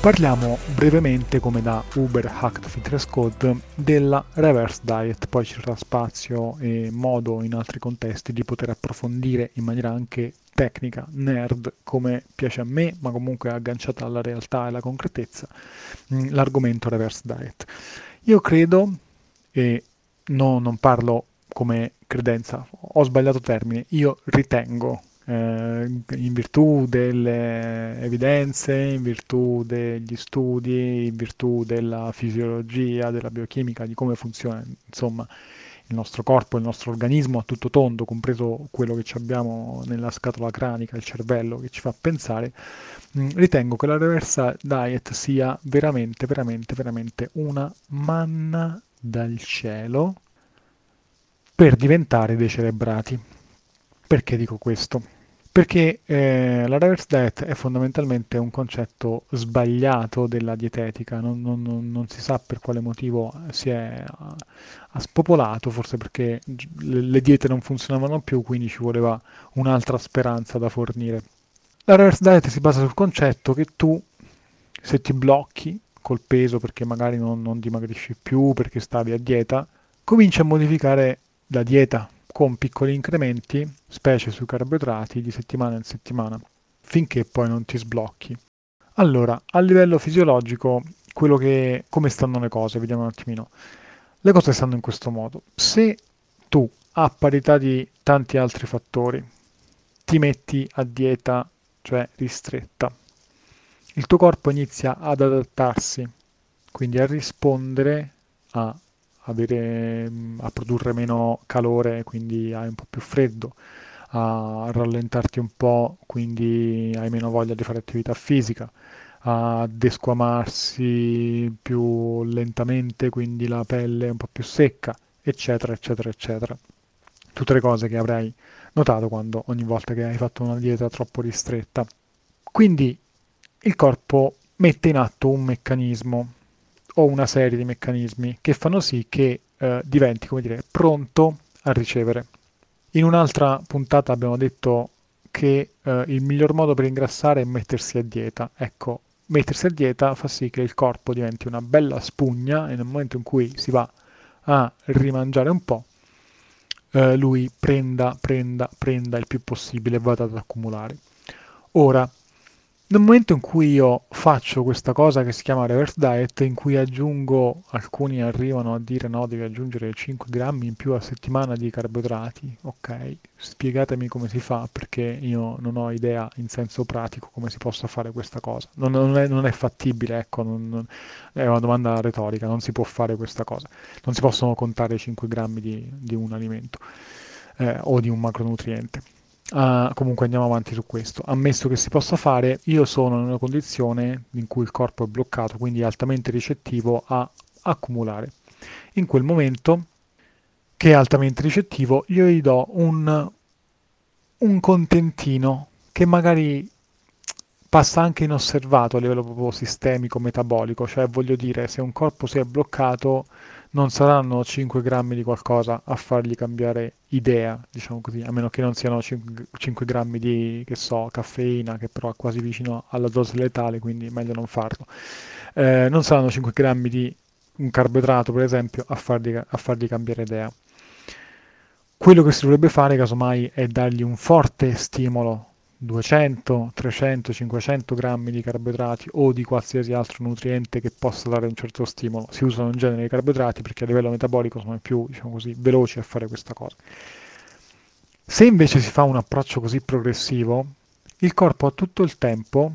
Parliamo brevemente, come da Uber Hacked Fitness Code, della reverse diet, poi ci sarà spazio e modo in altri contesti di poter approfondire in maniera anche tecnica, nerd, come piace a me, ma comunque agganciata alla realtà e alla concretezza, mm, l'argomento reverse diet. Io credo, e no, non parlo come credenza, ho sbagliato termine, io ritengo eh, in virtù delle evidenze, in virtù degli studi, in virtù della fisiologia, della biochimica, di come funziona insomma il nostro corpo, il nostro organismo a tutto tondo, compreso quello che abbiamo nella scatola cranica, il cervello che ci fa pensare, mm, ritengo che la reversa diet sia veramente, veramente, veramente una manna dal cielo per diventare decerebrati. Perché dico questo? Perché eh, la reverse diet è fondamentalmente un concetto sbagliato della dietetica, non, non, non si sa per quale motivo si è ha spopolato, forse perché le, le diete non funzionavano più, quindi ci voleva un'altra speranza da fornire. La reverse diet si basa sul concetto che tu, se ti blocchi col peso perché magari non, non dimagrisci più, perché stavi a dieta, cominci a modificare la dieta con piccoli incrementi, specie sui carboidrati, di settimana in settimana, finché poi non ti sblocchi. Allora, a livello fisiologico, quello che, come stanno le cose, vediamo un attimino. Le cose stanno in questo modo. Se tu, a parità di tanti altri fattori, ti metti a dieta, cioè ristretta, il tuo corpo inizia ad adattarsi, quindi a rispondere a avere, a produrre meno calore, quindi hai un po' più freddo, a rallentarti un po', quindi hai meno voglia di fare attività fisica, a desquamarsi più lentamente, quindi la pelle è un po' più secca, eccetera, eccetera, eccetera. Tutte le cose che avrai notato quando ogni volta che hai fatto una dieta troppo ristretta. Quindi il corpo mette in atto un meccanismo o una serie di meccanismi che fanno sì che eh, diventi, come dire, pronto a ricevere. In un'altra puntata abbiamo detto che eh, il miglior modo per ingrassare è mettersi a dieta. Ecco, mettersi a dieta fa sì che il corpo diventi una bella spugna e nel momento in cui si va a rimangiare un po', eh, lui prenda, prenda, prenda il più possibile e vada ad accumulare. Ora, nel momento in cui io faccio questa cosa che si chiama reverse diet, in cui aggiungo, alcuni arrivano a dire no, devi aggiungere 5 grammi in più a settimana di carboidrati, ok, spiegatemi come si fa perché io non ho idea in senso pratico come si possa fare questa cosa. Non, non, è, non è, fattibile, ecco, non, è una domanda retorica, non si può fare questa cosa. Non si possono contare 5 grammi di, di un alimento eh, o di un macronutriente. Uh, comunque andiamo avanti su questo. Ammesso che si possa fare, io sono in una condizione in cui il corpo è bloccato, quindi altamente ricettivo a accumulare. In quel momento, che è altamente ricettivo, io gli do un, un contentino che magari passa anche inosservato a livello proprio sistemico, metabolico, cioè voglio dire, se un corpo si è bloccato non saranno 5 grammi di qualcosa a fargli cambiare idea, diciamo così, a meno che non siano 5, 5 grammi di, che so, caffeina, che però è quasi vicino alla dose letale, quindi meglio non farlo. Eh, non saranno 5 grammi di un carboidrato, per esempio, a fargli, a fargli cambiare idea. Quello che si dovrebbe fare, casomai, è dargli un forte stimolo 200, 300, 500 grammi di carboidrati o di qualsiasi altro nutriente che possa dare un certo stimolo. Si usano in genere i carboidrati perché a livello metabolico sono più, diciamo così, veloci a fare questa cosa. Se invece si fa un approccio così progressivo, il corpo ha tutto il tempo,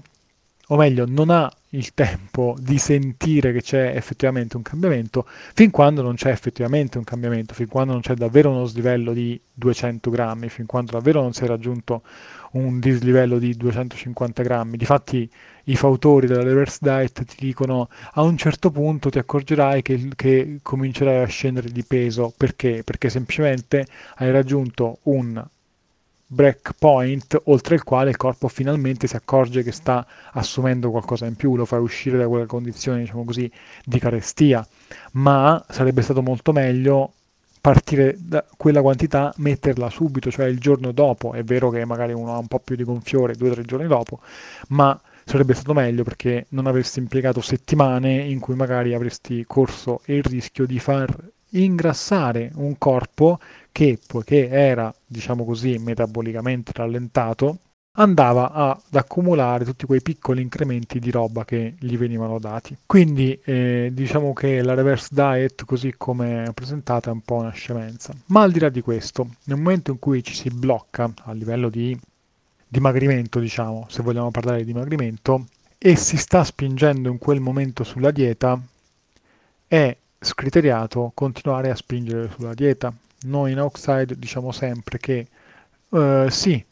o meglio, non ha il tempo di sentire che c'è effettivamente un cambiamento fin quando non c'è effettivamente un cambiamento, fin quando non c'è davvero uno slivello di 200 grammi, fin quando davvero non si è raggiunto un dislivello di 250 grammi. Difatti i fautori della reverse diet ti dicono a un certo punto ti accorgerai che, che comincerai a scendere di peso. Perché? Perché semplicemente hai raggiunto un breakpoint oltre il quale il corpo finalmente si accorge che sta assumendo qualcosa in più, lo fa uscire da quella condizione, diciamo così, di carestia. Ma sarebbe stato molto meglio partire da quella quantità, metterla subito, cioè il giorno dopo. È vero che magari uno ha un po' più di gonfiore due o tre giorni dopo, ma sarebbe stato meglio perché non avresti impiegato settimane in cui magari avresti corso il rischio di far ingrassare un corpo che, poiché era, diciamo così, metabolicamente rallentato, andava ad accumulare tutti quei piccoli incrementi di roba che gli venivano dati. Quindi eh, diciamo che la reverse diet, così come presentata, è un po' una scemenza. Ma al di là di questo, nel momento in cui ci si blocca a livello di dimagrimento, diciamo, se vogliamo parlare di dimagrimento, e si sta spingendo in quel momento sulla dieta, è scriteriato continuare a spingere sulla dieta. Noi in Outside diciamo sempre che uh, sì,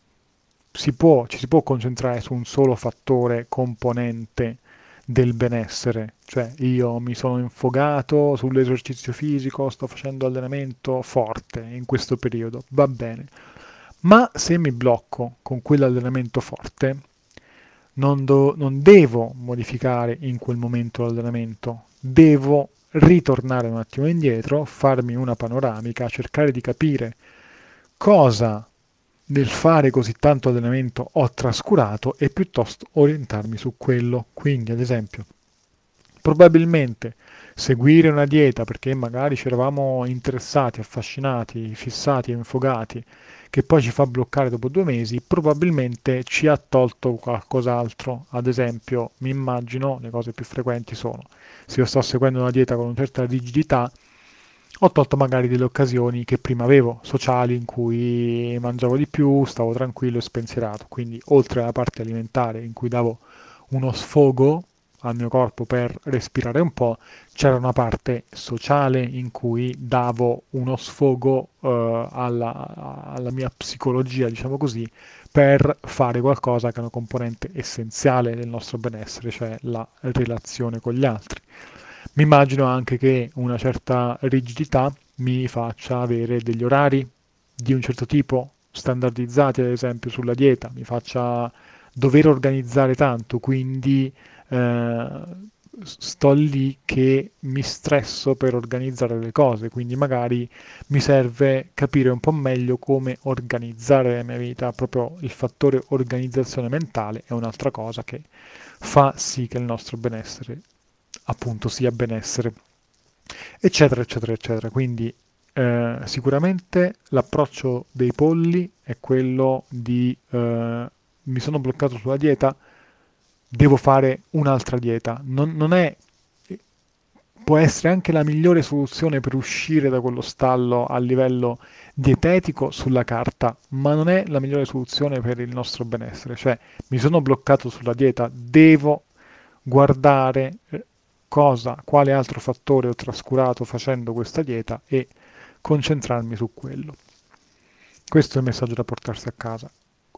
si può, ci si può concentrare su un solo fattore componente del benessere, cioè io mi sono infogato sull'esercizio fisico, sto facendo allenamento forte in questo periodo, va bene, ma se mi blocco con quell'allenamento forte, non, do, non devo modificare in quel momento l'allenamento, devo ritornare un attimo indietro, farmi una panoramica, cercare di capire cosa nel fare così tanto allenamento ho trascurato e piuttosto orientarmi su quello. Quindi, ad esempio, probabilmente seguire una dieta perché magari ci eravamo interessati, affascinati, fissati, infogati, che poi ci fa bloccare dopo due mesi, probabilmente ci ha tolto qualcos'altro. Ad esempio, mi immagino, le cose più frequenti sono, se io sto seguendo una dieta con una certa rigidità, ho tolto magari delle occasioni che prima avevo, sociali, in cui mangiavo di più, stavo tranquillo e spensierato. Quindi, oltre alla parte alimentare in cui davo uno sfogo al mio corpo per respirare un po', c'era una parte sociale in cui davo uno sfogo uh, alla, alla, mia psicologia, diciamo così, per fare qualcosa che è una componente essenziale del nostro benessere, cioè la relazione con gli altri. Mi immagino anche che una certa rigidità mi faccia avere degli orari di un certo tipo, standardizzati ad esempio sulla dieta, mi faccia dover organizzare tanto, quindi eh, sto lì che mi stresso per organizzare le cose, quindi magari mi serve capire un po' meglio come organizzare la mia vita, proprio il fattore organizzazione mentale è un'altra cosa che fa sì che il nostro benessere appunto sia benessere, eccetera, eccetera, eccetera. Quindi eh, sicuramente l'approccio dei polli è quello di eh, mi sono bloccato sulla dieta, devo fare un'altra dieta. Non, non è può essere anche la migliore soluzione per uscire da quello stallo a livello dietetico sulla carta, ma non è la migliore soluzione per il nostro benessere. Cioè, mi sono bloccato sulla dieta, devo guardare eh, cosa, quale altro fattore ho trascurato facendo questa dieta e concentrarmi su quello. Questo è il messaggio da portarsi a casa.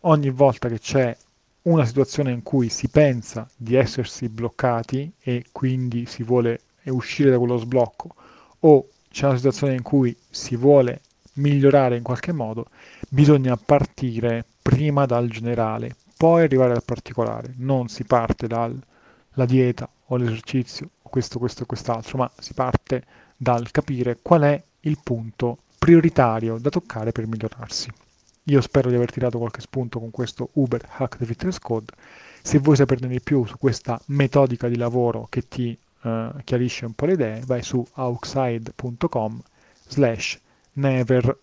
Ogni volta che c'è una situazione in cui si pensa di essersi bloccati e quindi si vuole uscire da quello sblocco o c'è una situazione in cui si vuole migliorare in qualche modo, bisogna partire prima dal generale, poi arrivare al particolare. Non si parte dalla dieta o l'esercizio questo, questo e quest'altro, ma si parte dal capire qual è il punto prioritario da toccare per migliorarsi. Io spero di aver tirato qualche spunto con questo Uber Hack the Fitness Code. Se vuoi saperne di più su questa metodica di lavoro che ti uh, chiarisce un po' le idee, vai su outside.com slash never-diet,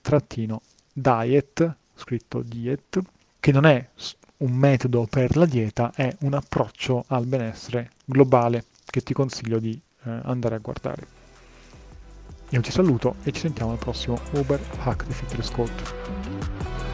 scritto diet, che non è un metodo per la dieta, è un approccio al benessere globale che ti consiglio di uh, andare a guardare. Io ti saluto e ci sentiamo al prossimo Uber Hack the Fitness Code.